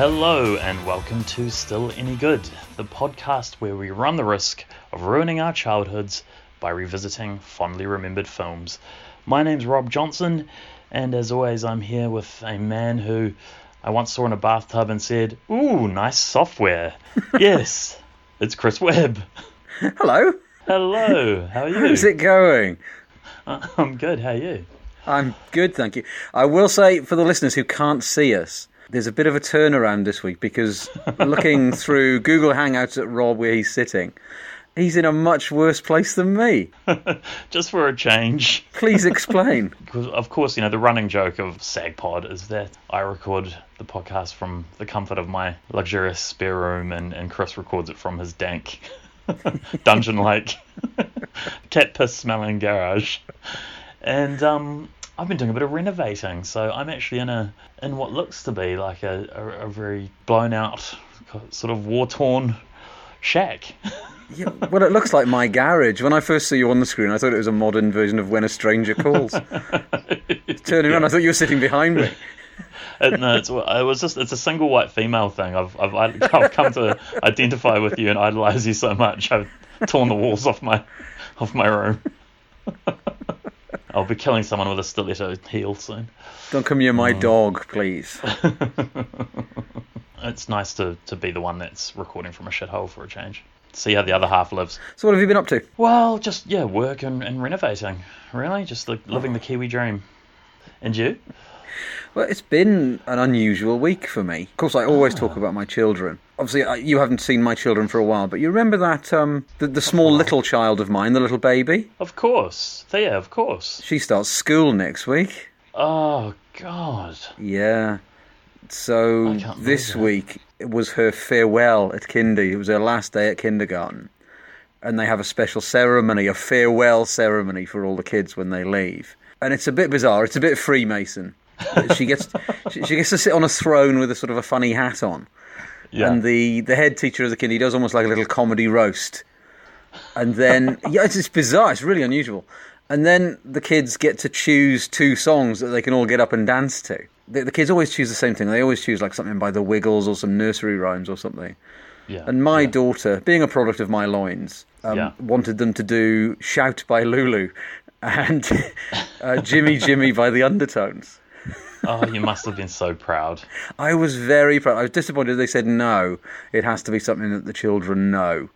Hello, and welcome to Still Any Good, the podcast where we run the risk of ruining our childhoods by revisiting fondly remembered films. My name's Rob Johnson, and as always, I'm here with a man who I once saw in a bathtub and said, Ooh, nice software. yes, it's Chris Webb. Hello. Hello, how are you? How's it going? Uh, I'm good, how are you? I'm good, thank you. I will say, for the listeners who can't see us, there's a bit of a turnaround this week because looking through Google Hangouts at Rob where he's sitting, he's in a much worse place than me. Just for a change. Please explain. Because of course, you know, the running joke of SAGPod is that I record the podcast from the comfort of my luxurious spare room and, and Chris records it from his dank dungeon like cat piss smelling garage. And um I've been doing a bit of renovating, so I'm actually in a in what looks to be like a, a, a very blown out sort of war torn shack. Yeah, well, it looks like my garage. When I first saw you on the screen, I thought it was a modern version of When a Stranger Calls. Turning around, I thought you were sitting behind me. It, uh, no, it's, it was just it's a single white female thing. I've I've I've come to identify with you and idolize you so much. I've torn the walls off my off my room. I'll be killing someone with a stiletto heel soon. Don't come near my mm. dog, please. It's nice to, to be the one that's recording from a shithole for a change. See how the other half lives. So, what have you been up to? Well, just yeah, work and, and renovating. Really, just like living the Kiwi dream. And you? Well, it's been an unusual week for me. Of course, I always talk about my children. Obviously, I- you haven't seen my children for a while, but you remember that um, the, the small little child of mine, the little baby. Of course, Thea. Of course. She starts school next week. Oh God. Yeah. So I can't believe this week it was her farewell at kindy. It was her last day at kindergarten, and they have a special ceremony, a farewell ceremony for all the kids when they leave. And it's a bit bizarre. It's a bit Freemason. She gets she, she gets to sit on a throne with a sort of a funny hat on, Yeah. and the the head teacher of the kindy does almost like a little comedy roast. And then yeah, it's, it's bizarre. It's really unusual. And then the kids get to choose two songs that they can all get up and dance to. The, the kids always choose the same thing. They always choose like something by the Wiggles or some nursery rhymes or something. yeah. And my yeah. daughter, being a product of my loins, um, Yeah. wanted them to do "Shout" by Lulu and uh, "Jimmy Jimmy" by the Undertones. Oh, you must have been so proud. I was very proud. I was disappointed they said no. It has to be something that the children know,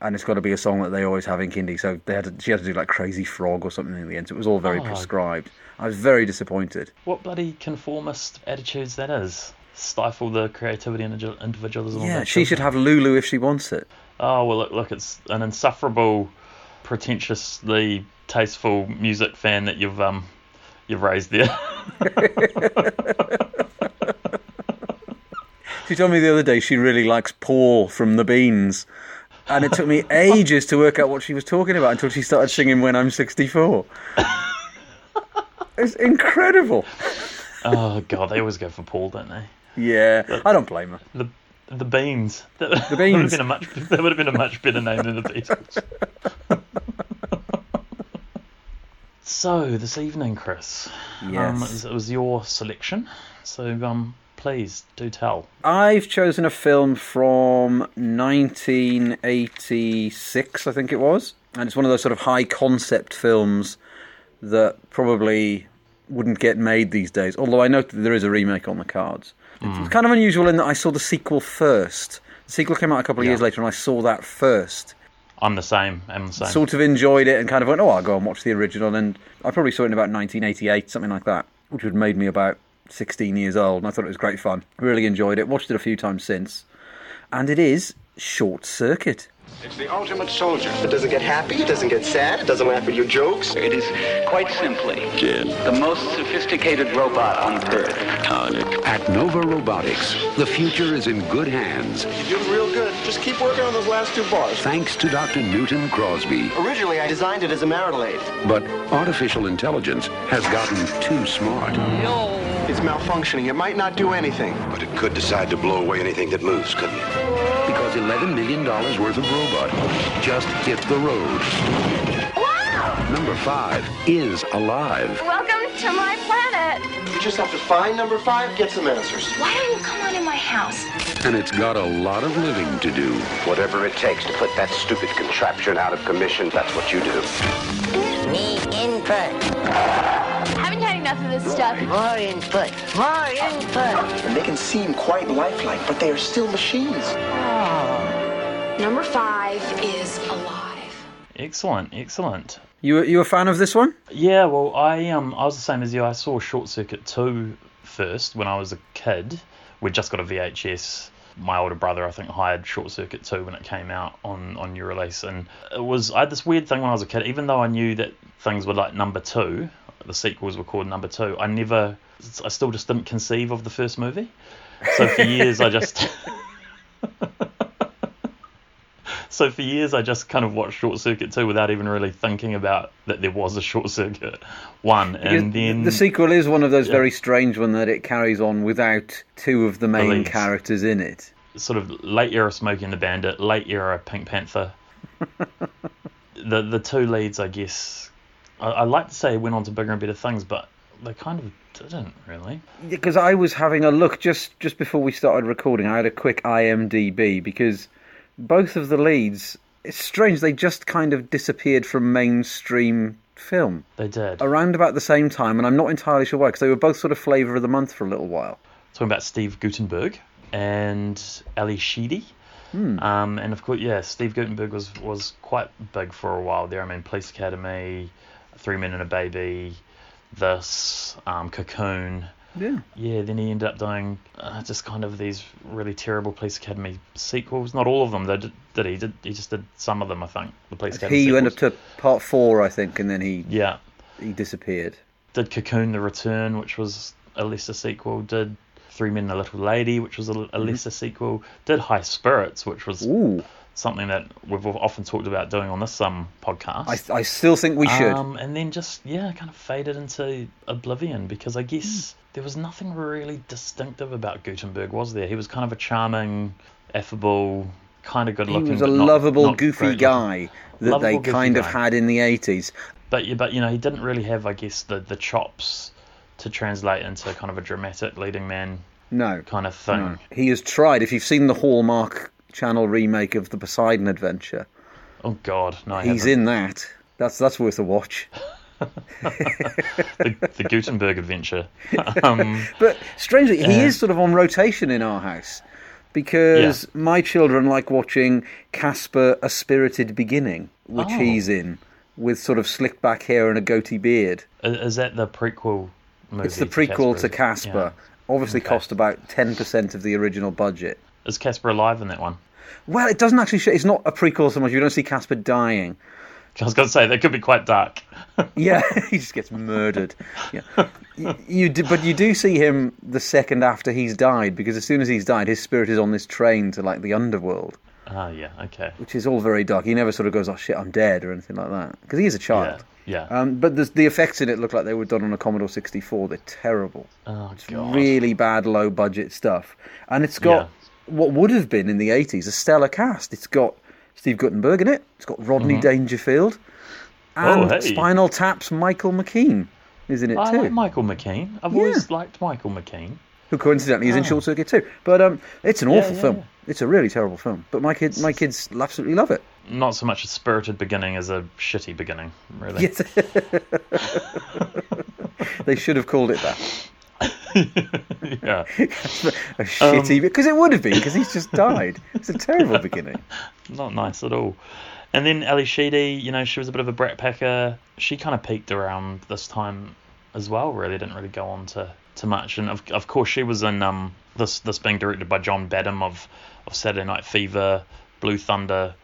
and it's got to be a song that they always have in kindy. So they had to, she had to do like "Crazy Frog" or something in the end. So it was all very Oh. prescribed. I was very disappointed. What bloody conformist attitudes that is. Stifle the creativity and individualism. Yeah, she should have Lulu if she wants it. Oh well, look, look, it's an insufferable, pretentiously tasteful music fan that you've um, you've raised the. She told me the other day she really likes Paul from the Beans. And it took me ages to work out what she was talking about until she started singing When I'm 64. It's incredible. oh god, they always go for Paul, don't they? Yeah, I don't blame her. The the Beans. That, that would have been a much that would have been a much better name than the Beatles. So this evening, Chris, um, Yes. it was your selection. So um, please do tell. I've chosen a film from 1986, I think it was. And it's one of those sort of high concept films that probably wouldn't get made these days. Although I know that there is a remake on the cards. It's kind of unusual in that I saw the sequel first. The sequel came out a couple of Yeah. years later, and I saw that first. I'm the same. I'm the same. Sort of enjoyed it and kind of went, oh, I'll go and watch the original. And I probably saw it in about 1988, something like that, which would have made me about 16 years old. And I thought it was great fun. Really enjoyed it. Watched it a few times since. And it is Short Circuit. It's the ultimate soldier. It doesn't get happy, it doesn't get sad, it doesn't laugh at your jokes. It is quite simply the most sophisticated robot on Earth. At Nova Robotics, the future is in good hands You're doing real good. Just keep working on those last two bars. thanks to Dr. Newton Crosby. Originally, I designed it as a marital aid. But artificial intelligence has gotten too smart. No. It's malfunctioning. It might not do anything. But it could decide to blow away anything that moves, couldn't it? Because $11 million worth of robot just hit the road. Wow! Number five is alive. Welcome to my planet. You just have to find number five, get some answers. Why don't you come on in my house? And it's got a lot of living to do. Whatever it takes to put that stupid contraption out of commission, that's what you do. Need input. Haven't had enough of this stuff. More input. More input. And they can seem quite lifelike, but they are still machines. Number five is alive. Excellent, excellent. You you a fan of this one? Yeah, well, I um, I was the same as you. I saw Short Circuit 2 first when I was a kid. We just got a VHS. My older brother, I think, hired Short Circuit 2 when it came out on on new release, and it was I had this weird thing when I was a kid. Even though I knew that things were like number two, the sequels were called number two. I never, I still just didn't conceive of the first movie. So for years, I just. So for years, I just kind of watched Short Circuit 2 without even really thinking about that there was a Short Circuit 1. And Because then the sequel is one of those Yeah. very strange one that it carries on without two of the main characters in it. sort of late era Smokey and the Bandit, late era Pink Panther. the the two leads, I guess, I, I like to say it went on to bigger and better things, but they kind of didn't really. Because I was having a look just just before we started recording. I had a quick IMDb because both of the leads. It's strange they just kind of disappeared from mainstream film They did. around about the same time, and I'm not entirely sure why. Because they were both sort of flavour of the month for a little while. Talking about Steve Guttenberg and Ally Sheedy. Um, and of course, yeah, Steve Guttenberg was, was quite big for a while there. I mean, Police Academy, Three Men and a Baby, this, um, Cocoon. Yeah. Yeah, then he ended up doing uh, just kind of these really terrible Police Academy sequels. Not all of them, though, did, did he? Did he just did some of them? I think the Police Academy. He went up to part four, I think, and then he Yeah, he disappeared. did Cocoon: The Return, which was a lesser sequel. Did Three Men and a Little Lady, which was a, a lesser sequel. Did High Spirits, which was Ooh, something that we've often talked about doing on this um podcast. I I still think we should. Um, and then just yeah, kind of faded into oblivion because I guess Hmm. there was nothing really distinctive about Guttenberg, was there? He was kind of a charming, affable, kind of good looking. he was a not- lovable, not goofy guy that Lovable, they kind of guy. had in the 80s. But yeah, but you know, he didn't really have, I guess, the the chops to translate into kind of a dramatic leading man No. kind of thing. no. He has tried. If you've seen the Hallmark Channel remake of the Poseidon Adventure, Oh God, no, I he's haven't. in that. That's that's worth a watch. the, the Guttenberg adventure. um, But strangely, he Yeah. is sort of on rotation in our house because my children like watching Casper: A Spirited Beginning, which Oh. he's in, with sort of slicked back hair and a goatee beard. is that the prequel movie? It's the prequel to is it? Casper. Yeah. Obviously, Okay. cost about ten percent of the original budget. Is Casper alive in that one? Well, it doesn't actually show. It's not a prequel so much. You don't see Casper dying. I was going to say that could be quite dark. Yeah, he just gets murdered. Yeah, you, you do, but you do see him the second after he's died because as soon as he's died, his spirit is on this train to like the underworld, Ah, yeah, okay. which is all very dark. He never sort of goes, "Oh shit, I'm dead" or anything like that because he is a child. yeah. Um, but the, the effects in it look like they were done on a Commodore 64. They're terrible. oh God. Really bad, low budget stuff. And it's got what would have been in the 80s a stellar cast. It's got Steve Guttenberg in it, it's got Rodney Dangerfield, and Mm-hmm. Oh, hey. Spinal Tap's Michael McKean is in it I too. like Michael McKean. I've Yeah. always liked Michael McKean. who coincidentally is in Oh. Short Circuit too. But um, it's an awful yeah, film. yeah. It's a really terrible film. But my kids, my kids absolutely love it. Not so much a spirited beginning as a shitty beginning, really. Yes. they should have called it that. yeah. A shitty because it would have been because he's just died. It's a terrible beginning. Not nice at all. And then Ally Sheedy, you know, she was a bit of a Brat Packer. She kind of peaked around this time as well. Really didn't really go on to, to much. And of, of course, she was in um this this being directed by John Badham of of Saturday Night Fever, Blue Thunder,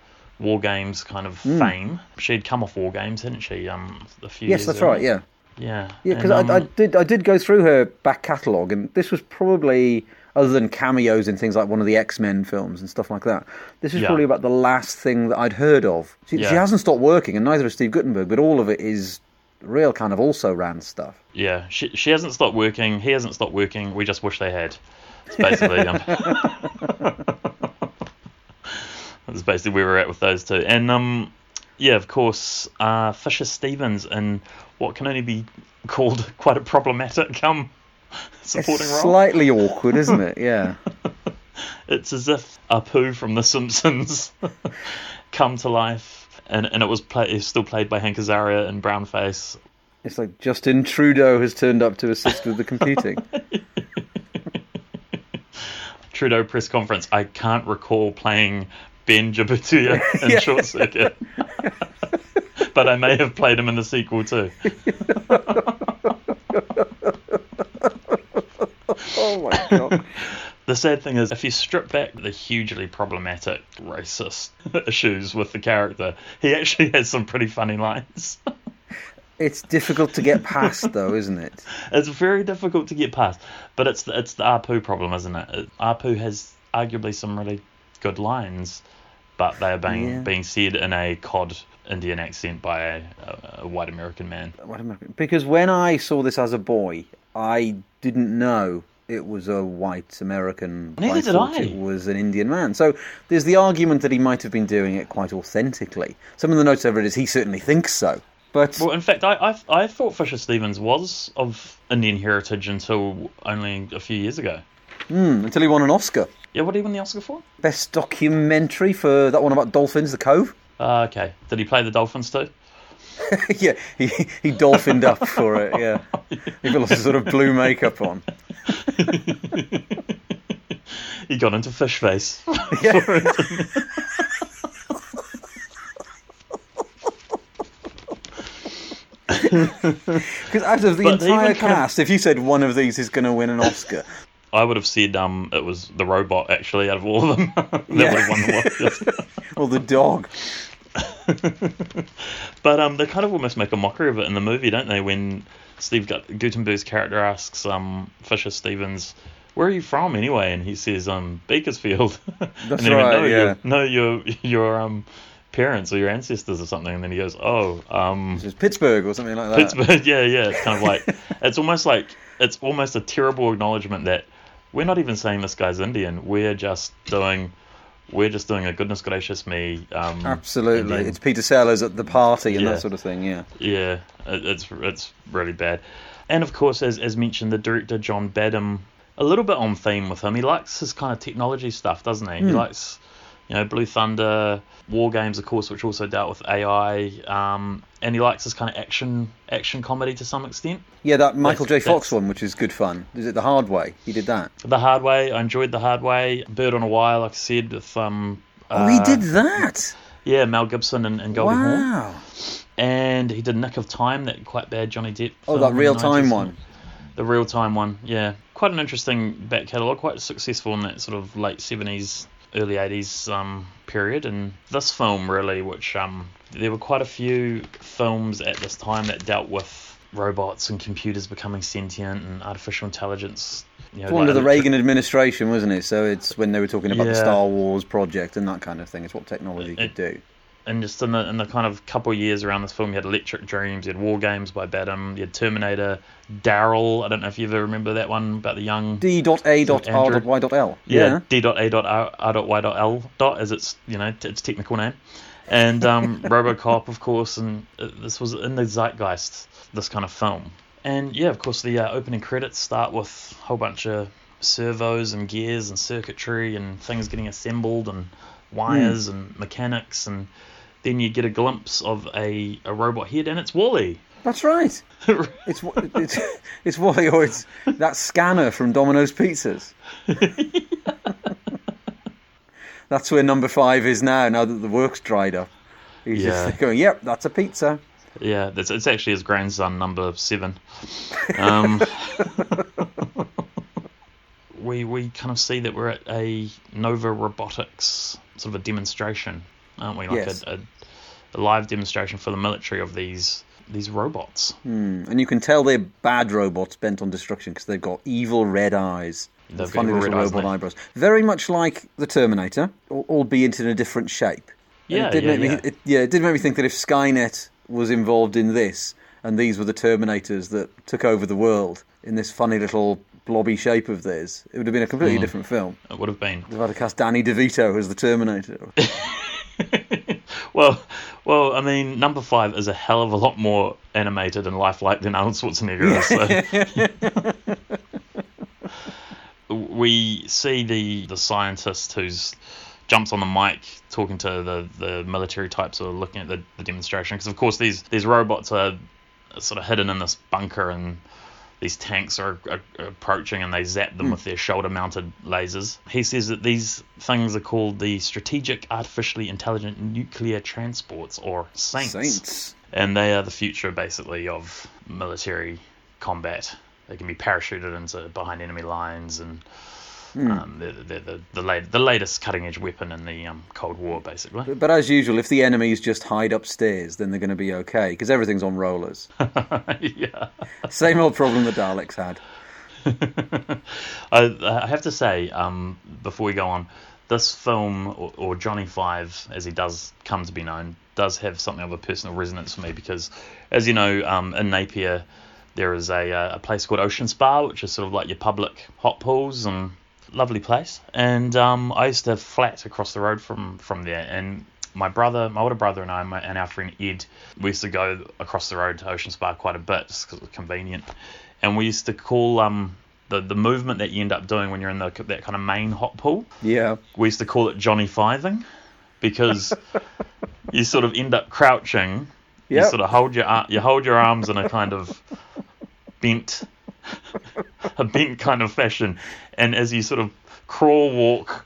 War Games kind of Hmm. fame. She'd come off War Games, hadn't she? Um, a few Yes, that's earlier. right. Yeah. Yeah. Yeah, because I, I um, did I did go through her back catalogue, and this was probably other than cameos in things like one of the X Men films and stuff like that. This is Yeah. probably about the last thing that I'd heard of. She, she hasn't stopped working, and neither has Steve Guttenberg, but all of it is real kind of also ran stuff. Yeah, she she hasn't stopped working. He hasn't stopped working. We just wish they had. It's basically um, that's basically where we're at with those two. And um, yeah, of course, uh, Fisher Stevens in what can only be called quite a problematic um, supporting it's role. slightly awkward, isn't it? Yeah. It's as if Apu from The Simpsons come to life, and, and it was play, still played by Hank Azaria in brownface. It's like Justin Trudeau has turned up to assist with the computing. Trudeau press conference. I can't recall playing Ben Jabituya in Yeah. Short Circuit, but I may have played him in the sequel too. oh my god. The sad thing is, if you strip back the hugely problematic racist issues with the character, he actually has some pretty funny lines. It's difficult to get past, though, isn't it? It's very difficult to get past, but it's the, it's the Apu problem, isn't it? it? Apu has arguably some really good lines, but they are being Yeah. being said in a cod Indian accent by a, a, a white American man. What am I- Because when I saw this as a boy, I didn't know it was a white American. Neither did I. It was an Indian man. So there's the argument that he might have been doing it quite authentically. Some of the notes I've he certainly thinks so. But Well, in fact, I, I I thought Fisher Stevens was of Indian heritage until only a few years ago. hmm, until he won an Oscar. Yeah, what did he win the Oscar for? Best documentary for that one about dolphins, The Cove. Uh, okay, did he play the Dolphins too? yeah, he, he dolphined up for it, yeah. He put lots of sort of blue makeup on. He got into fish face. Yeah. Because out of the But entire even kind of- cast, if you said one of these is going to win an Oscar, I would have said um it was the robot actually out of all of them that Yeah. would have won the or the dog. But um, they kind of almost make a mockery of it in the movie, don't they? When Steve Gut- Guttenberg's character asks um, Fisher Stevens, "Where are you from anyway?" and he says, "Um, Bakersfield." and That's then he went, no, yeah. your, no, your your um parents or your ancestors or something. And then he goes, "Oh, um, It's Pittsburgh or something like that. Pittsburgh." yeah, yeah. It's kind of like it's almost like it's almost a terrible acknowledgement that we're not even saying this guy's Indian. We're just doing. We're just doing a goodness gracious me. Um, Absolutely. It's Peter Sellers at the party and Yeah. that sort of thing, yeah. Yeah, it, it's it's really bad. And of course, as as mentioned, the director John Badham, a little bit on theme with him. He likes his kind of technology stuff, doesn't he? He likes, you know, Blue Thunder, War Games, of course, which also dealt with AI. Um, and he likes his kind of action action comedy to some extent. Yeah, that Michael J. Fox one, which is good fun. Is it The Hard Way? He did that. The Hard Way, I enjoyed The Hard Way. Bird on a Wire, like I said, with um. Oh, he uh, did that! Yeah, Mel Gibson and, and Goldie Hawn. Wow. And he did Nick of Time, that quite bad Johnny Depp. Oh, that real time one. The real time one, yeah. Quite an interesting back catalogue, quite successful in that sort of late 70s, early 80s um, period. And this film, really, which um, there were quite a few films at this time that dealt with robots and computers becoming sentient and artificial intelligence. You know, under like the Reagan administration, wasn't it? So it's when they were talking about the Star Wars project and that kind of thing. It's what technology could do. And just in the in the kind of couple of years around this film, you had Electric Dreams, you had War Games by Badham, you had Terminator, Daryl. I don't know if you ever remember that one about the young D.A.R.Y.L. yeah, D.A.R.Y.L. dot as its you know its technical name, and um, RoboCop of course, and uh, this was in the zeitgeist this kind of film, and yeah, of course the uh, opening credits start with a whole bunch of servos and gears and circuitry and things getting assembled and wires and mechanics and then you get a glimpse of a, a robot head and it's WALL-E. That's right. It's it's it's WALL-E or it's that scanner from Domino's Pizzas. that's where number five is now. Now that the work's dried up, he's Yeah. just going, "Yep, that's a pizza." Yeah, that's it's actually his grandson, number seven. Um, we we kind of see that we're at a Nova Robotics sort of a demonstration, aren't we? Like Yes. a, a, a live demonstration for the military of these these robots. And you can tell they're bad robots bent on destruction because they've got evil red eyes. They've funny little robot eyebrows. Very much like the Terminator, albeit in a different shape. Yeah, it did yeah, make me, yeah. It, yeah, it did make me think that if Skynet was involved in this, and these were the Terminators that took over the world in this funny little blobby shape of theirs, it would have been a completely Mm. different film. It would have been. They've had to cast Danny DeVito as the Terminator. Well, Well, I mean, number five is a hell of a lot more animated and lifelike than Arnold Schwarzenegger is. So. we see the the scientist who's jumps on the mic talking to the, the military types who are looking at the, the demonstration because of course these these robots are sort of hidden in this bunker and these tanks are, are, are approaching and they zap them hmm. with their shoulder mounted lasers. He says that these things are called the Strategic Artificially Intelligent Nuclear Transports, or SAINTs. Saints. And they are the future, basically, of military combat. They can be parachuted into behind enemy lines and. Um, they're, they're the the, late, the latest cutting edge weapon in the um, Cold War, basically. But, but as usual, if the enemies just hide upstairs, then they're going to be okay because everything's on rollers. yeah. Same old problem the Daleks had. I, I have to say, um, before we go on, this film, or, or Johnny Five, as he does come to be known, does have something of a personal resonance for me because, as you know, um, in Napier, there is a, uh, a place called Ocean Spa, which is sort of like your public hot pools and lovely place. And um, I used to have flat across the road from from there, and my brother, my older brother, and I, my, and our friend Ed, we used to go across the road to Ocean Spa quite a bit just because it was convenient. And we used to call um, the the movement that you end up doing when you're in the, that kind of main hot pool. Yeah. We used to call it Johnny Fiving because you sort of end up crouching. You sort of hold your you hold your arms in a kind of bent a bent kind of fashion, and as you sort of crawl walk,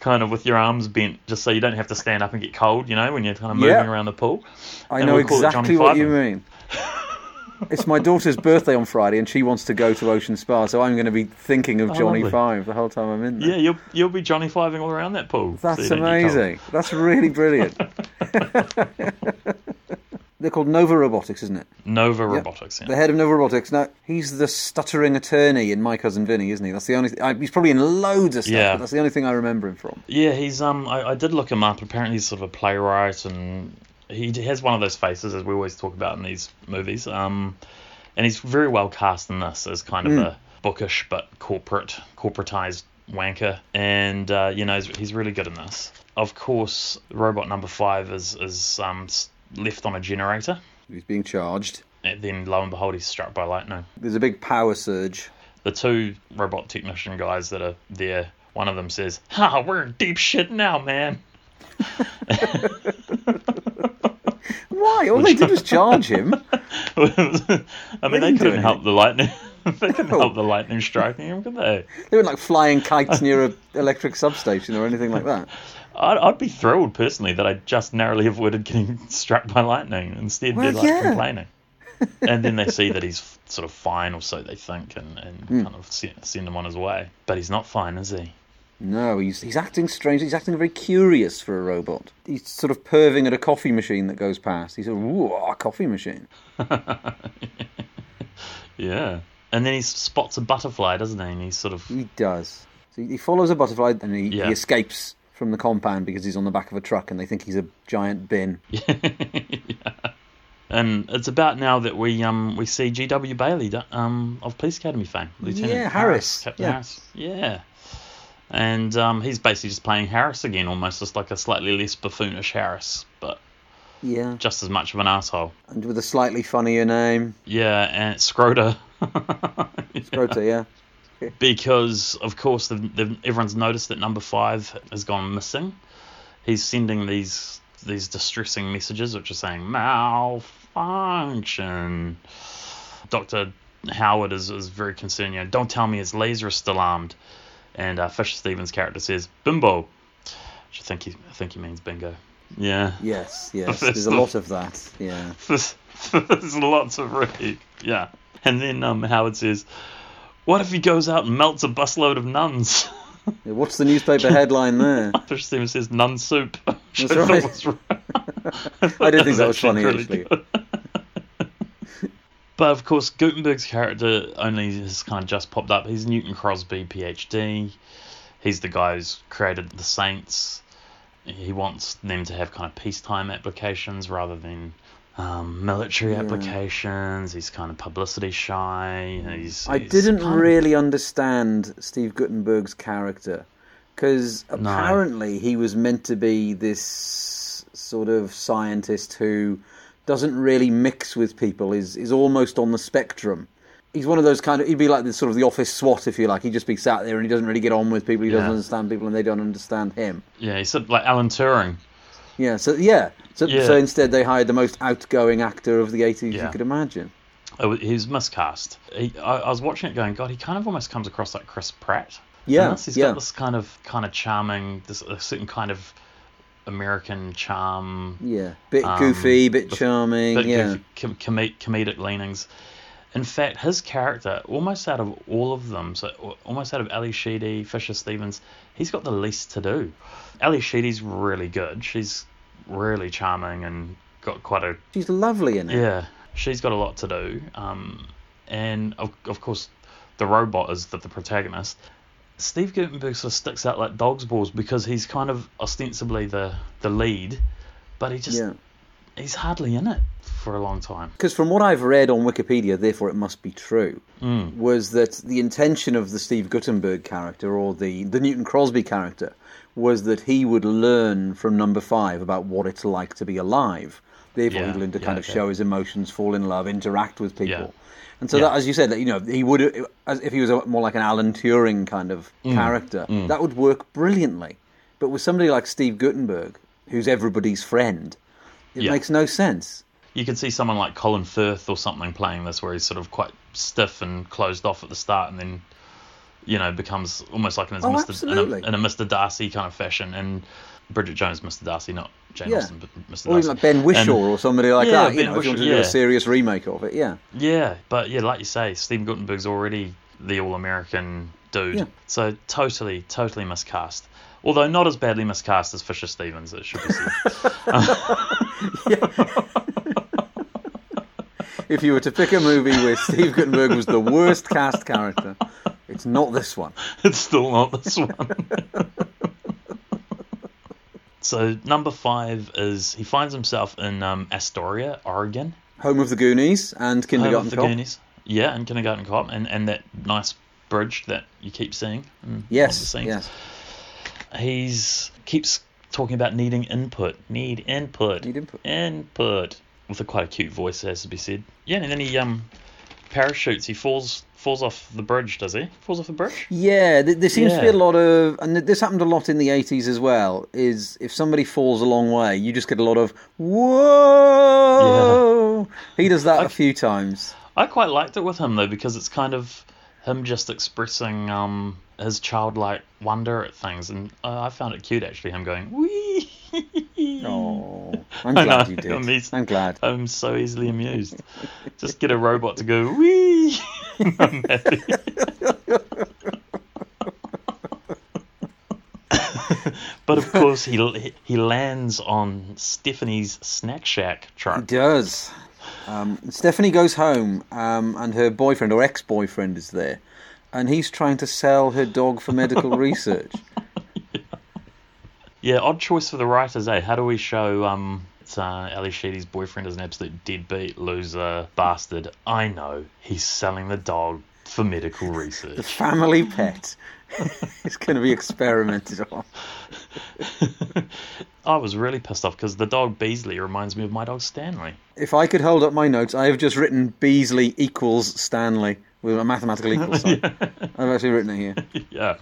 kind of with your arms bent, just so you don't have to stand up and get cold. You know, when you're kind of moving Yeah. around the pool. I And know we call it exactly what you mean. it's my daughter's birthday on Friday, and she wants to go to Ocean Spa, so I'm going to be thinking of Oh, Johnny lovely. Five the whole time I'm in there. Yeah, you'll you'll be Johnny Fiving all around that pool. That's you don't get cold. amazing. That's really brilliant. They're called Nova Robotics, isn't it? Nova Robotics. Yeah. The head of Nova Robotics. Now he's the stuttering attorney in My Cousin Vinny, isn't he? That's the only. Th- I, he's probably in loads of stuff. Yeah. But that's the only thing I remember him from. Yeah, he's um. I, I did look him up. Apparently, he's sort of a playwright, and he has one of those faces as we always talk about in these movies. Um, and he's very well cast in this as kind of a bookish but corporate, corporatized wanker. And uh, you know, he's, he's really good in this. Of course, robot number five is is um left on a generator. He's being charged. And then lo and behold, he's struck by lightning. There's a big power surge. The two robot technician guys that are there, one of them says, "Ha, we're in deep shit now, man." Why? All they did was charge him. I mean, they, didn't couldn't help anything. the lightning. they couldn't No. help the lightning striking him, could they? They weren't like flying kites near a electric substation or anything like that. I'd, I'd be thrilled personally that I just narrowly avoided getting struck by lightning. Instead, Well, they're like yeah. complaining. and then they see that he's sort of fine, or so they think, and, and Hmm. kind of se- send him on his way. But he's not fine, is he? No, he's he's acting strange. He's acting very curious for a robot. He's sort of perving at a coffee machine that goes past. He's a ooh, a coffee machine. Yeah. And then he spots a butterfly, doesn't he? And he's sort of He does. So he- he follows a butterfly and he, Yeah. he escapes from the compound because he's on the back of a truck and they think he's a giant bin. yeah. And it's about now that we um we see G.W. Bailey um of Police Academy fame, Lieutenant Yeah, Harris, Captain yeah. Harris, yeah. And um, he's basically just playing Harris again, almost just like a slightly less buffoonish Harris, but Yeah. just as much of an asshole. And with a slightly funnier name. Yeah, and Skroeder. Scrota, yeah. because of course the, the, everyone's noticed that number five has gone missing. He's sending these these distressing messages, which are saying malfunction. Doctor Howard is, is very concerned. You know, don't tell me his laser is still armed. And uh, Fisher Stevens' character says bimbo, which I think he I think he means bingo. Yeah. Yes, yes. There's a lot of that. Yeah. There's, there's lots of really, yeah. And then um, Howard says, "What if he goes out and melts a busload of nuns?" Yeah, What's the newspaper headline there? Fish Stevens says nun soup. That's I right. was. I did think that was funny, really actually. but of course, Guttenberg's character only has kind of just popped up. He's Newton Crosby, PhD. He's the guy who's created the Saints. He wants them to have kind of peacetime applications rather than um, military applications. He's kind of publicity shy. He's, I he's didn't kind of- really understand Steve Guttenberg's character because No. apparently he was meant to be this sort of scientist who doesn't really mix with people. is is almost on the spectrum. He's one of those kind of. He'd be like the sort of the office SWAT, if you like. He'd just be sat there and he doesn't really get on with people. He doesn't understand people, and they don't understand him. Yeah, he's like Alan Turing. Yeah. So yeah. So, Yeah. so instead, they hired the most outgoing actor of the '80s Yeah. you could imagine. Oh, he's miscast. He, I, I was watching it, going, God, he kind of almost comes across like Chris Pratt. Yeah, this. he's yeah. got this kind of kind of charming, this a certain kind of American charm. Yeah. Bit um, goofy, bit charming. bit yeah. goofy, com- comedic leanings. In fact, his character, almost out of all of them, so almost out of Ally Sheedy, Fisher Stevens, he's got the least to do. Ally Sheedy's really good. She's really charming and got quite a She's lovely in it. yeah. She's got a lot to do. Um, and of, of course, the robot is the, the protagonist. Steve Guttenberg sort of sticks out like dog's balls because he's kind of ostensibly the the lead, but he just Yeah. he's hardly in it for a long time. Because from what I've read on Wikipedia, therefore it must be true, Mm. was that the intention of the Steve Guttenberg character or the, the Newton Crosby character was that he would learn from number five about what it's like to be alive. Therefore, Yeah, he'd learn to yeah, kind of okay. show his emotions, fall in love, interact with people. Yeah. And so, that, as you said, that you know, he would, as if he was a, more like an Alan Turing kind of Mm. character, that would work brilliantly. But with somebody like Steve Guttenberg, who's everybody's friend, it makes no sense. You could see someone like Colin Firth or something playing this, where he's sort of quite stiff and closed off at the start, and then you know becomes almost like in, his Oh, Mr. In, a, in a Mr. Darcy kind of fashion. And Bridget Jones, Mr. Darcy, not Jane Yeah. Austen, but Mr. Or Darcy. even like Ben Whishaw And- or somebody like Yeah, that. You Ben know, if you want to Whishaw, do a serious remake of it, yeah. Yeah, but yeah, like you say, Steve Guttenberg's already the all-American dude. Yeah. So totally, totally miscast. Although not as badly miscast as Fisher Stevens, it should be said. If you were to pick a movie where Steve Guttenberg was the worst cast character, it's not this one. it's still not this one. so number five is he finds himself in um, Astoria, Oregon. Home of the Goonies and Kindergarten home of the Cop. Goonies. Yeah, and Kindergarten Cop, and, and that nice bridge that you keep seeing. In one of the Yes, yes. He's keeps talking about needing input. Need input. Need input. Input. With a quite a cute voice, has to be said. Yeah, and then he um parachutes. He falls falls off the bridge. Does he? Falls off the bridge. Yeah, th- there seems to be a lot of, and th- this happened a lot in the 80s as well, is if somebody falls a long way, you just get a lot of, whoa! He does that a few times. I quite liked it with him though because it's kind of him just expressing um his childlike wonder at things, and uh, I found it cute actually. Him going wee. Oh, I'm I glad know, you did. I'm I'm glad. I'm so easily amused. Just get a robot to go wee. But of course, he he lands on Stephanie's snack shack truck. He does. Um, Stephanie goes home, um, and her boyfriend or ex-boyfriend is there, and he's trying to sell her dog for medical research. Yeah, odd choice for the writers, eh? How do we show um uh, Ally Sheedy's boyfriend is an absolute deadbeat loser bastard? I know he's selling the dog for medical research. The family pet it's going to be experimented on. I was really pissed off because the dog Beasley reminds me of my dog Stanley. If I could hold up my notes, I have just written Beasley equals Stanley with a mathematical equal sign. I've actually written it here. yeah.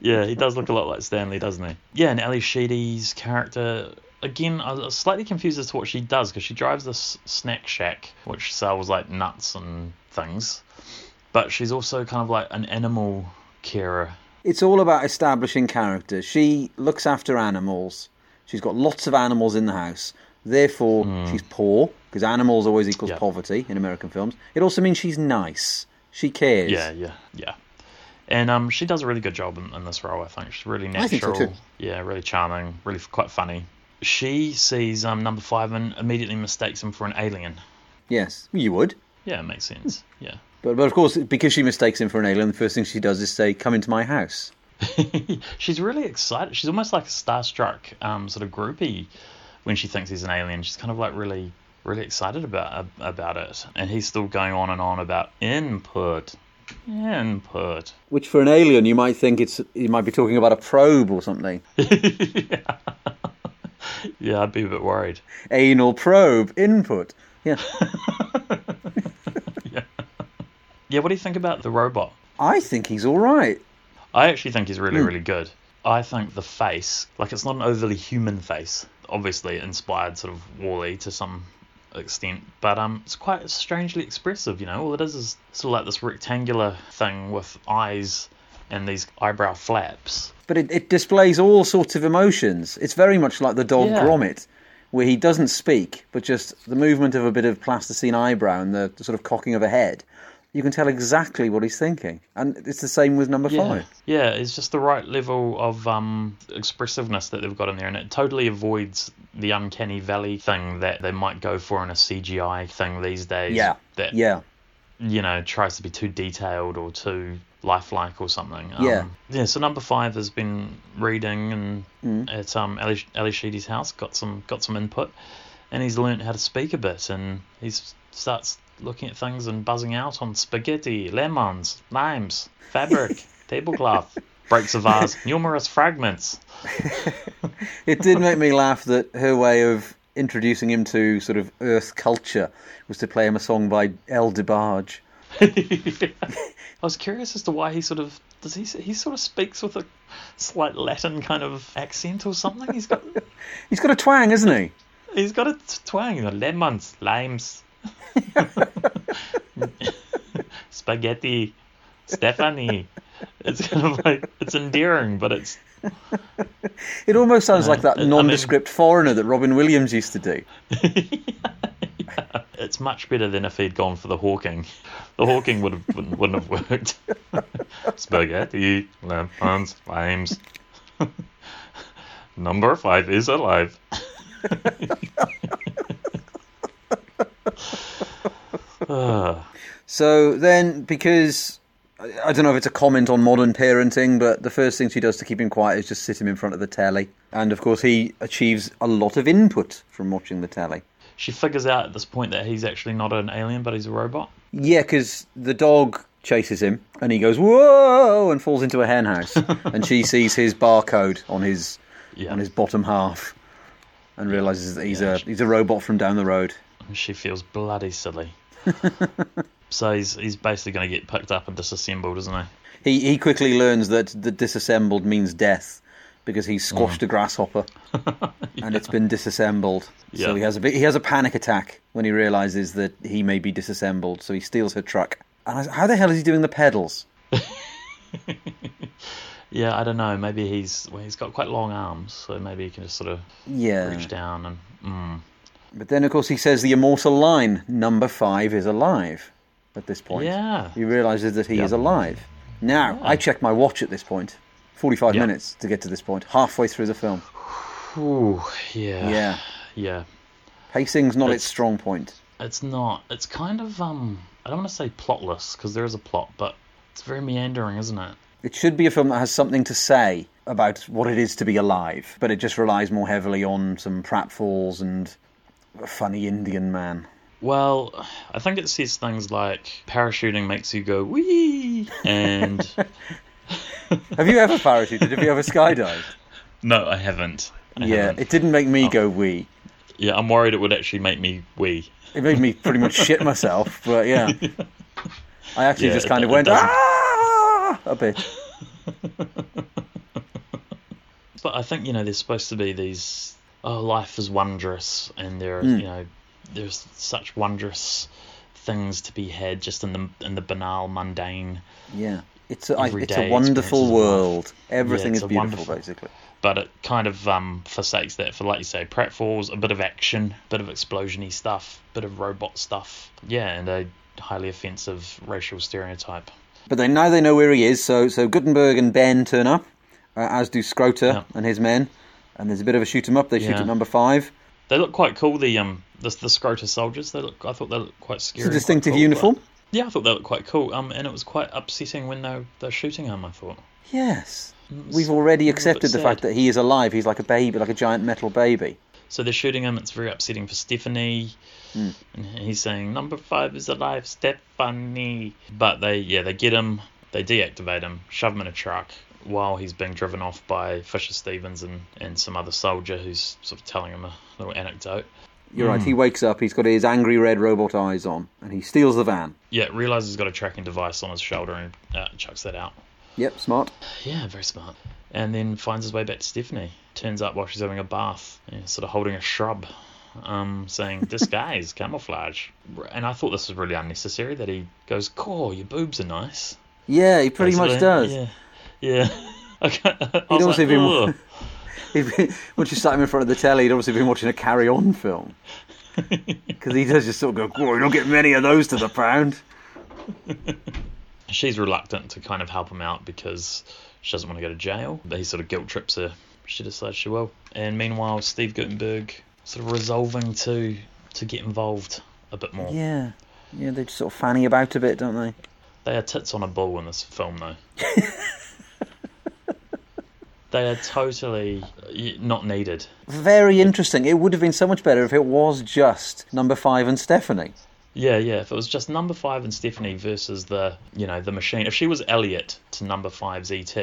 Yeah, he does look a lot like Stanley, doesn't he? Yeah, and Ally Sheedy's character, again, I was slightly confused as to what she does because she drives this snack shack which sells like nuts and things, but she's also kind of like an animal carer. It's all about establishing characters. She looks after animals. She's got lots of animals in the house. Therefore, she's poor because animals always equals. Yeah. poverty in American films. It also means she's nice. She cares. Yeah, yeah, yeah. And um, she does a really good job in, in this role. I think she's really so natural. too. Yeah, really charming, really f- quite funny. She sees um number five and immediately mistakes him for an alien. Yes, you would. Yeah, it makes sense. Yeah. But, but of course, because she mistakes him for an alien, the first thing she does is say, "Come into my house." She's really excited. She's almost like a starstruck um, sort of groupie when she thinks he's an alien. She's kind of like really, really excited about about it. And he's still going on and on about input, input. Which, for an alien, you might think it's you might be talking about a probe or something. Yeah, I'd be a bit worried. Anal probe input. Yeah. Yeah, Yeah. what do you think about the robot? I think he's all right. I actually think he's really, Hmm. really good. I think the face, like it's not an overly human face. Obviously, inspired sort of WALL-E to some extent, but um, it's quite strangely expressive. You know, all it is is sort of like this rectangular thing with eyes and these eyebrow flaps. But it, it displays all sorts of emotions. It's very much like the dog Yeah. Gromit, where he doesn't speak, but just the movement of a bit of plasticine eyebrow and the, the sort of cocking of a head. You can tell exactly what he's thinking. And it's the same with number Yeah, five. yeah, it's just the right level of um, expressiveness that they've got in there, and it totally avoids the uncanny valley thing that they might go for in a CGI thing these days. Yeah. that Yeah. you know tries to be too detailed or too lifelike or something. Yeah. Um, yeah. So number five has been reading and Mm. at um Ally, Ally Sheedy's house, got some got some input, and he's learnt how to speak a bit, and he starts looking at things and buzzing out on spaghetti, lemons, limes, fabric, tablecloth, breaks a vase, numerous fragments. It did make me laugh that her way of introducing him to sort of Earth culture was to play him a song by El DeBarge. I was curious as to why he sort of does he he sort of speaks with a slight Latin kind of accent or something. He's got He's got a twang, isn't he? He's got a twang. You know, lemons, limes, spaghetti, Stephanie. It's kind of like it's endearing, but it's It almost sounds like uh, that I mean- nondescript foreigner that Robin Williams used to do. it's much better than if he'd gone for the Hawking. The Hawking would have wouldn't, wouldn't have worked. Spaghetti, lemons, limes. Number five is alive. So then, because I don't know if it's a comment on modern parenting, but the first thing she does to keep him quiet is just sit him in front of the telly. And of course, he achieves a lot of input from watching the telly. She figures out at this point that he's actually not an alien, but he's a robot. Yeah, because the dog chases him and he goes whoa and falls into a hen house, and she sees his barcode on his Yeah. on his bottom half, and realizes that he's Yeah, a he's a robot from down the road. She feels bloody silly. so he's he's basically going to get picked up and disassembled, isn't he? He he quickly learns that the disassembled means death because he's squashed a grasshopper and it's been disassembled. So he has a bit, he has a panic attack when he realizes that he may be disassembled. So he steals her truck. And I, how the hell is he doing the pedals? Yeah, I don't know. Maybe he's well, he's got quite long arms, so maybe he can just sort of Yeah. reach down and. Mm. But then of course he says the immortal line: "Number five is alive." At this point, Yeah. he realizes that he Yeah. is alive. Now I checked my watch at this point. Forty-five Yeah. minutes to get to this point. Halfway through the film. Ooh, yeah. Yeah. Yeah. Pacing's not its It's- strong point. It's not. It's kind of um. I don't want to say plotless because there is a plot, but it's very meandering, isn't it? It should be a film that has something to say about what it is to be alive, but it just relies more heavily on some pratfalls and a funny Indian man. Well, I think it says things like parachuting makes you go wee, and Have you ever parachuted? Have you ever skydived? no, I haven't. I yeah, haven't. it didn't make me go wee. yeah, I'm worried it would actually make me wee. It made me pretty much shit myself, but yeah. I actually Yeah, just it- kind of went, ah, a bit. But I think you know there's supposed to be these. Oh, life is wondrous, and there, are Mm. you know, there's such wondrous things to be had just in the in the banal, mundane. Yeah. It's a, I- it's a wonderful life. world. Everything Yeah, is beautiful, wonderful- basically. But it kind of um, forsakes that for, like you say, pratfalls, a bit of action, a bit of explosiony stuff, a bit of robot stuff. Yeah, and a highly offensive racial stereotype. But they now they know where he is, so so Guttenberg and Ben turn up, uh, as do Scrota Yeah. and his men, and there's a bit of a shoot 'em up. They shoot Yeah. at number five. They look quite cool. The um, the, the Scrota soldiers. They look. I thought they looked quite scary. It's a distinctive cool, uniform. but- Yeah, I thought they looked quite cool. Um, and it was quite upsetting when they they're shooting him. I thought. Yes. We've already a little bit accepted the sad. fact that he is alive. He's like a baby, like a giant metal baby. So they're shooting him. It's very upsetting for Stephanie. Hmm. And he's saying number five is alive, Stephanie. But they yeah they get him. They deactivate him, shove him in a truck, while he's being driven off by Fisher Stevens and, and some other soldier who's sort of telling him a little anecdote. You're right. He wakes up. He's got his angry red robot eyes on, and he steals the van. Yeah, realizes he's got a tracking device on his shoulder and uh, chucks that out. Yep, smart. Yeah, very smart. And then finds his way back to Stephanie. Turns up while she's having a bath, sort of holding a shrub, um, saying, Disguise, camouflage. And I thought this was really unnecessary that he goes, Cool, your boobs are nice. Yeah, he pretty much does. Yeah. Yeah. Okay. I was like, been- "Ugh." He'd been- Once you sat him in front of the telly, he'd obviously been watching a Carry On film. Because he does just sort of go, "Whoa, you don't get many of those to the pound." She's reluctant to kind of help him out because she doesn't want to go to jail, but he sort of guilt trips her. She decides she will. And meanwhile, Steve Guttenberg sort of resolving to to get involved a bit more. Yeah, yeah, they just sort of fanny about a bit, don't they? They are tits on a bull in this film, though. they are totally not needed. Very interesting. It would have been so much better if it was just number five and Stephanie. Yeah, yeah. If it was just number five and Stephanie versus the, you know, the machine. If she was Elliot to number five's ET,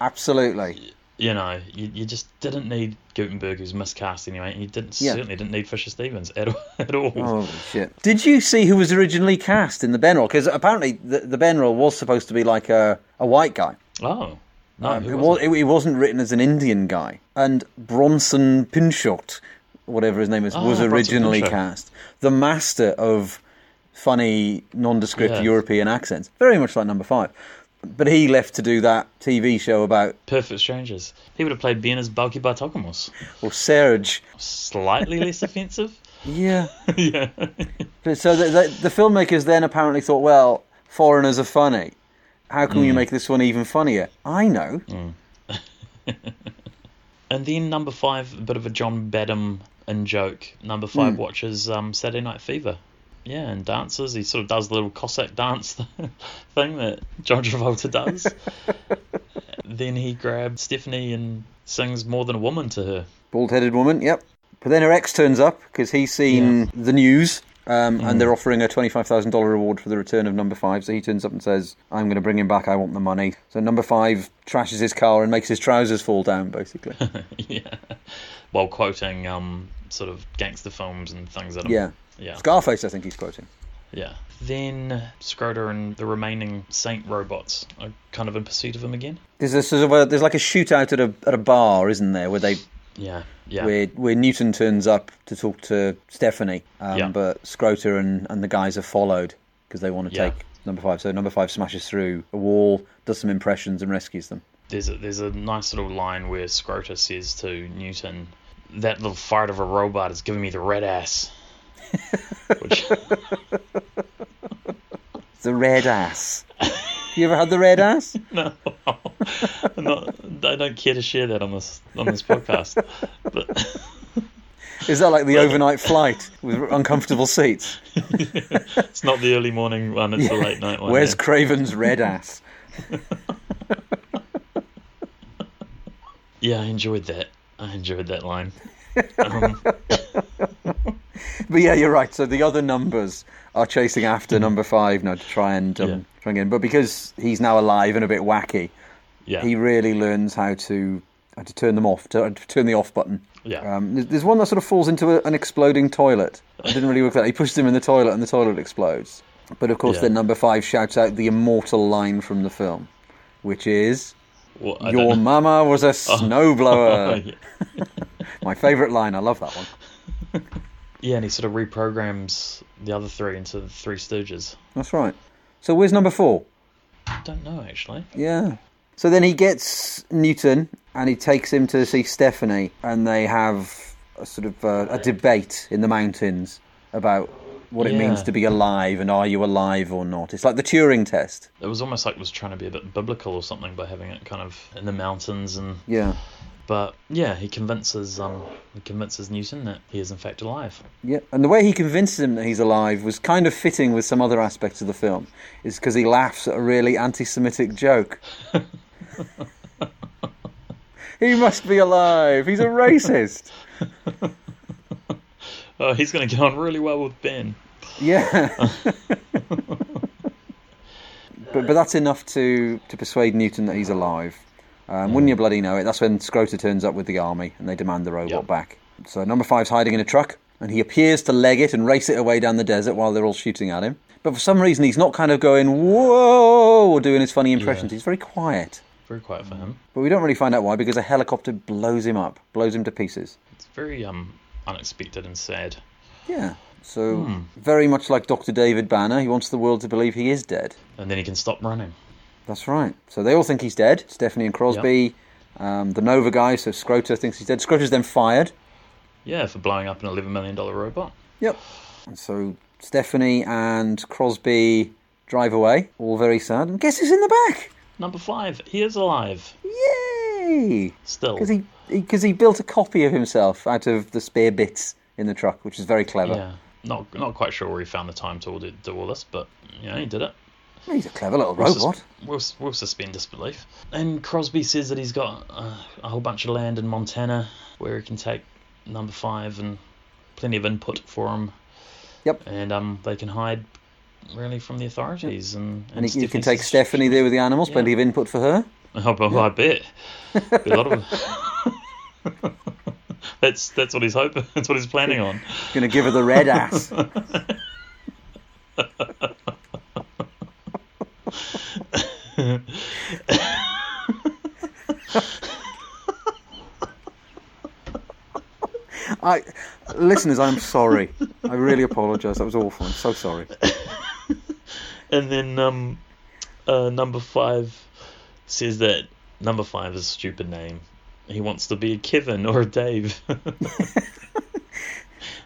Absolutely. you know, you, you just didn't need Guttenberg, who's miscast anyway. And you didn't Yeah. certainly didn't need Fisher Stevens at all. At all. Holy shit! Did you see who was originally cast in the Ben role? Because apparently the, the Ben role was supposed to be like a, a white guy. Oh, no, Um, it, was was, it? it, wasn't written as an Indian guy. And Bronson Pinchot, whatever his name is, Ah, was originally cast. The master of funny, nondescript. European accents. Very much like number five. But he left to do that TV show about, Perfect Strangers. He would have played Ben as Balki Bartokomous. or Serge. Slightly less offensive. Yeah. yeah. But so the, the, the filmmakers then apparently thought, well, foreigners are funny. How can Hmm. we make this one even funnier? I know. And then number five, a bit of a John Badham in joke. Number five Hmm. watches um, Saturday Night Fever. Yeah, and dances. He sort of does the little Cossack dance thing that John Travolta does. then he grabs Stephanie and sings More Than a Woman to her. Bald headed woman, yep. But then her ex turns up because he's seen the news um, and they're offering a $25,000 reward for the return of number five. So he turns up and says, I'm going to bring him back. I want the money. So number five trashes his car and makes his trousers fall down, basically. yeah. While quoting um, sort of gangster films and things that yeah. Yeah. Scarface, I think he's quoting. Yeah. Then Skroeder and the remaining Saint robots are kind of in pursuit of him again. There's a sort of a, there's like a shootout at a at a bar, isn't there, where they Yeah. Yeah. where where Newton turns up to talk to Stephanie, um, Yeah. but Skroeder and, and the guys have followed because they want to Yeah. take number five. So number five smashes through a wall, does some impressions, and rescues them. there's a there's a nice little line where Skroeder says to Newton, "That little fart of a robot is giving me the red ass." Which The red ass. you ever had the red ass? no, not, I don't care to share that on this on this podcast. But Is that like the overnight flight with uncomfortable seats? it's not the early morning one; it's the late night one. Where's yeah. Craven's red ass? yeah, I enjoyed that. I enjoyed that line. Um, But yeah, you're right. So the other numbers are chasing after number five now to try and um, Yeah. try and get him. But because he's now alive and a bit wacky, yeah, he really learns how to how to turn them off, to, to turn the off button. yeah. Um, there's, one that sort of falls into a, an exploding toilet. I didn't really work that. He pushes him in the toilet, and the toilet explodes. But of course, Yeah. then number five shouts out the immortal line from the film, which is Well, "Your mama was a snowblower." yeah. My favourite line. I love that one. yeah, and he sort of reprograms the other three into the Three Stooges. That's right. So where's number four? I don't know actually. Yeah. So then he gets Newton and he takes him to see Stephanie, and they have a sort of uh, a debate in the mountains about what it means to be alive and are you alive or not. It's like the Turing test. It was almost like it was trying to be a bit biblical or something by having it kind of in the mountains and Yeah. But yeah, he convinces um he convinces Newton that he is in fact alive. Yeah, and the way he convinces him that he's alive was kind of fitting with some other aspects of the film. Is because he laughs at a really anti-Semitic joke. he must be alive. He's a racist. Oh, he's going to get on really well with Ben. Yeah. but but that's enough to to persuade Newton that he's alive. Um, Wouldn't you bloody know it? That's when Skroeder turns up with the army and they demand the robot Yep. back. So number five's hiding in a truck and he appears to leg it and race it away down the desert while they're all shooting at him. But for some reason, he's not kind of going whoa or doing his funny impressions. He's very quiet. Very quiet for him. But we don't really find out why because a helicopter blows him up, blows him to pieces. It's very um unexpected and sad. Yeah. So very much like Dr. David Banner, he wants the world to believe he is dead. And then he can stop running. That's right. So they all think he's dead. Stephanie and Crosby, um, the Nova guy. So Skroeder thinks he's dead. Skroeder's then fired. Yeah, for blowing up an eleven million dollar robot. Yep. And so Stephanie and Crosby drive away, all very sad. And guess who's in the back? Number five, he is alive. Yay! Still. Because he because he, built a copy of himself out of the spare bits in the truck, which is very clever. Yeah. Not not quite sure where he found the time to do, do all this, but yeah, he did it. He's a clever little We'll sus- We'll, we'll suspend disbelief. And Crosby says that he's got uh, a whole bunch of land in Montana where he can take number five and plenty of input for him. Yep. And um, they can hide really from the authorities. And, And he, he can take Stephanie there with the animals. Plenty of input for her. Oh, well, I bet. Be a lot of. that's that's what he's hoping. That's what he's planning on. Going to give her the red ass. I, listeners, I'm sorry. I really apologise. That was awful. I'm so sorry. And then um, uh, number five says that number five is a stupid name. He wants to be a Kevin or a Dave.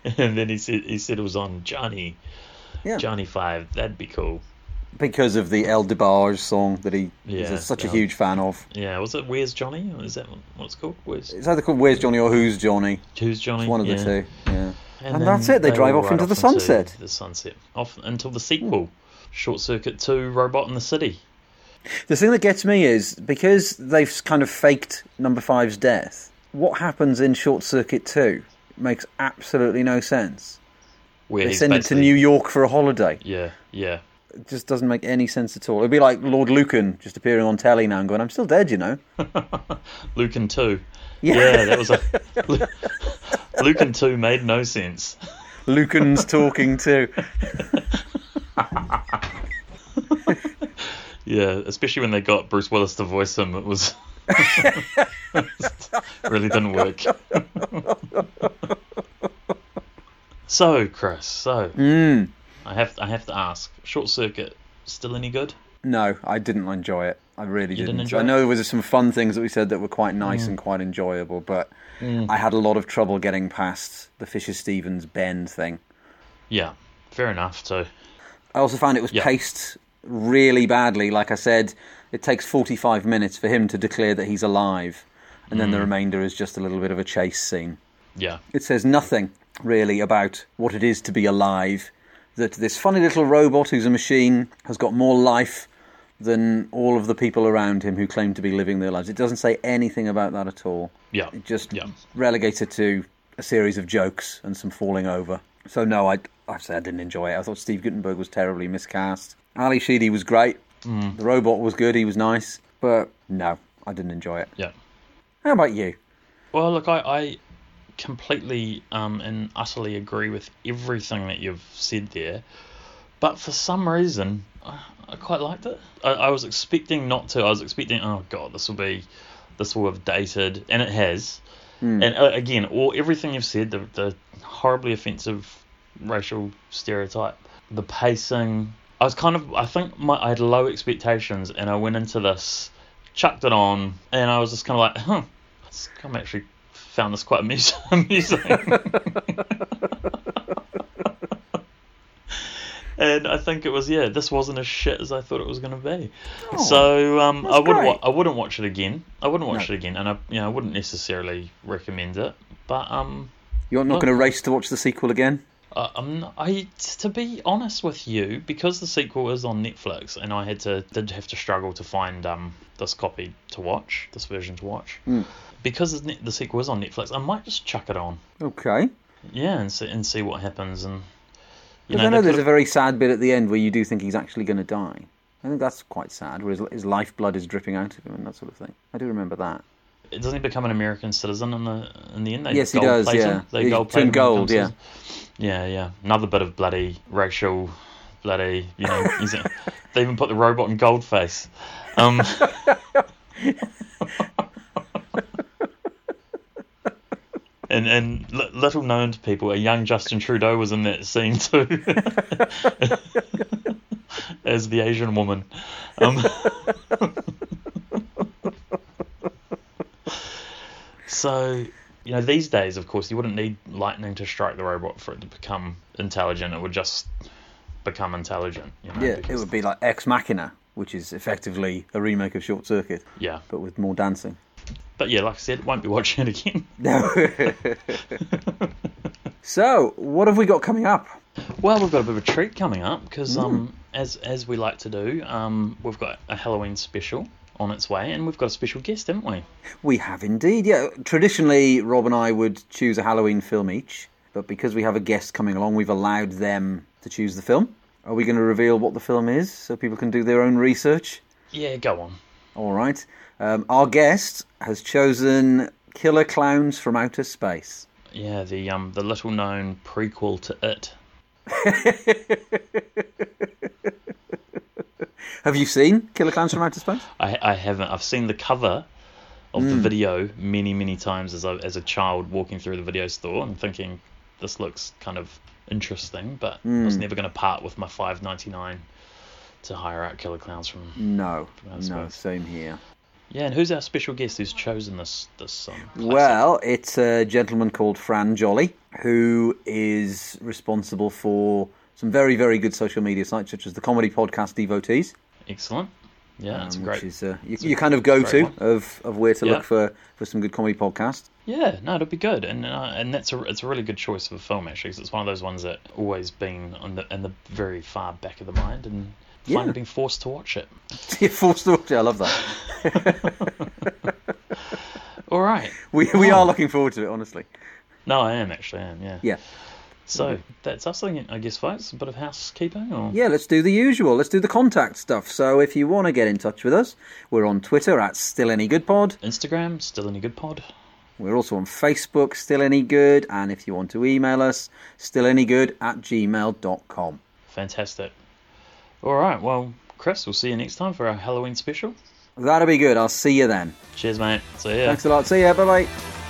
and then he said he said it was on Johnny. Yeah. Johnny Five. That'd be cool. Because of the El DeBarge song that he is Yeah, a- such a yeah. huge fan of. Yeah. Was it Where's Johnny? Or is that what's called? Where's It's either called Where's Johnny or Who's Johnny. Who's Johnny? It's one of the two. Yeah. And, then that's it. They, drive off ride into the sunset. The sunset. Off until the sequel. Short Circuit 2 Robot in the City. The thing that gets me is because they've kind of faked Number Five's death. What happens in Short Circuit Two makes absolutely no sense. Where They send it to New York for a holiday. Yeah, yeah. It just doesn't make any sense at all. It'd be like Lord Lucan just appearing on telly now and going, "I'm still dead," you know. Lucan 2. Yeah. Yeah, that was a. Lucan 2 made no sense. Lucan's talking too. Yeah, especially when they got Bruce Willis to voice him, it was. really didn't work. so, Chris, so. Mm. I have I have to ask, Short Circuit still any good? No, I didn't enjoy it. I really didn't. didn't I know there was some fun things that we said that were quite nice Mm. and quite enjoyable, but Mm. I had a lot of trouble getting past the Fisher Stevens Ben thing. Yeah, fair enough. So, I also found it was Yeah. paced really badly. Like I said, it takes 45 minutes for him to declare that he's alive, and then the Mm. remainder is just a little bit of a chase scene. yeah, It says nothing really about what it is to be alive. That this funny little robot who's a machine has got more life than all of the people around him who claim to be living their lives. It doesn't say anything about that at all. yeah, It just yeah. relegates it to a series of jokes and some falling over. So no, I I say I didn't enjoy it. I thought Steve Guttenberg was terribly miscast. Ally Sheedy was great. Mm. The robot was good. He was nice, but no, I didn't enjoy it. Yeah. How about you? Well, look, I, I completely um, and utterly agree with everything that you've said there, but for some reason, I, quite liked it. I, I was expecting not to. I was expecting, oh god, this will be, this will have dated, and it has. Hmm. And uh, again, all everything you've said, the, the horribly offensive racial stereotype, the pacing. I was kind of, I think my, I had low expectations, and I went into this, chucked it on, and I was just kind of like, huh, it's- I'm actually found this quite amusing. and I think it was yeah, this wasn't as shit as I thought it was going to be. so um, I wouldn't wa- I wouldn't watch it again. I wouldn't watch No. it again, and I you know I wouldn't necessarily recommend it. But um, You're not going to race to watch the sequel again? uh, I'm not, I to be honest with you, because the sequel is on Netflix, and I had to did have to struggle to find um this copy to watch, this version to watch. Hmm. Because the, the sequel is on Netflix, I might just chuck it on. Okay. Yeah, and see, and see what happens. And you know, I know there's a very sad bit at the end where you do think he's actually going to die. I think that's quite sad, where his, his lifeblood is dripping out of him and that sort of thing. I do remember that. Doesn't he become an American citizen in the in the end? They Yes, he does, plate him? yeah. They He gold when gold, to- Yeah, yeah. Another bit of bloody racial, bloody. You know, it- they even put the robot in gold face. Um, and and li- little known to people, a young Justin Trudeau was in that scene too, as the Asian woman. Um, so you know, these days, of course, you wouldn't need lightning to strike the robot for it to become intelligent. It would just become intelligent. You know, Yeah, it would be like Ex Machina, which is effectively a remake of Short Circuit, yeah. but with more dancing. But yeah, like I said, won't be watching it again. No. so, what have we got coming up? Well, we've got a bit of a treat coming up because, um, as as we like to do, um, we've got a Halloween special on its way, and we've got a special guest, haven't we? We have indeed, yeah. Traditionally, Rob and I would choose a Halloween film each, but because we have a guest coming along, we've allowed them to choose the film. Are we going to reveal what the film is so people can do their own research? Yeah, go on. All right. Um, our guest has chosen Killer Clowns from Outer Space. Yeah, the um the little known prequel to It. Have you seen Killer Clowns from Outer Space? I I haven't. I've seen the cover of the video many many times as a as a child walking through the video store and thinking this looks kind of interesting, but I was never going to part with my five ninety nine to hire out Killer Clowns from. No, Outer no, same here. Yeah, and who's our special guest who's chosen this this um? Well, it's a gentleman called Fran Jolly who is responsible for some very, very good social media sites such as the comedy podcast Devotees, excellent. Yeah, it's um, great. which is uh, you, you kind of go to one. of, of where to Yeah. look for, for some good comedy podcasts. Yeah, no, it'll be good, and uh, and that's a it's a really good choice of a film actually, 'cause it's one of those ones that always been on the in the very far back of the mind, and Yeah. finally being forced to watch it. You're forced to watch it. I love that. All right, We, we Oh. are looking forward to it, honestly. no, I am actually, I am, yeah. Yeah. So that's us, I I guess, folks. A bit of housekeeping, or Yeah, let's do the usual. Let's do the contact stuff. So if you want to get in touch with us, we're on Twitter at Still Any Good Pod. Instagram, still any good pod. We're also on Facebook, Still Any Good. And if you want to email us, Still Any Good at gmail.com. Fantastic. All right, well, Chris, we'll see you next time for our Halloween special. That'll be good. I'll see you then. Cheers, mate. See ya. Thanks a lot. See ya. Bye bye.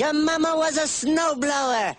Your mama was a snowblower.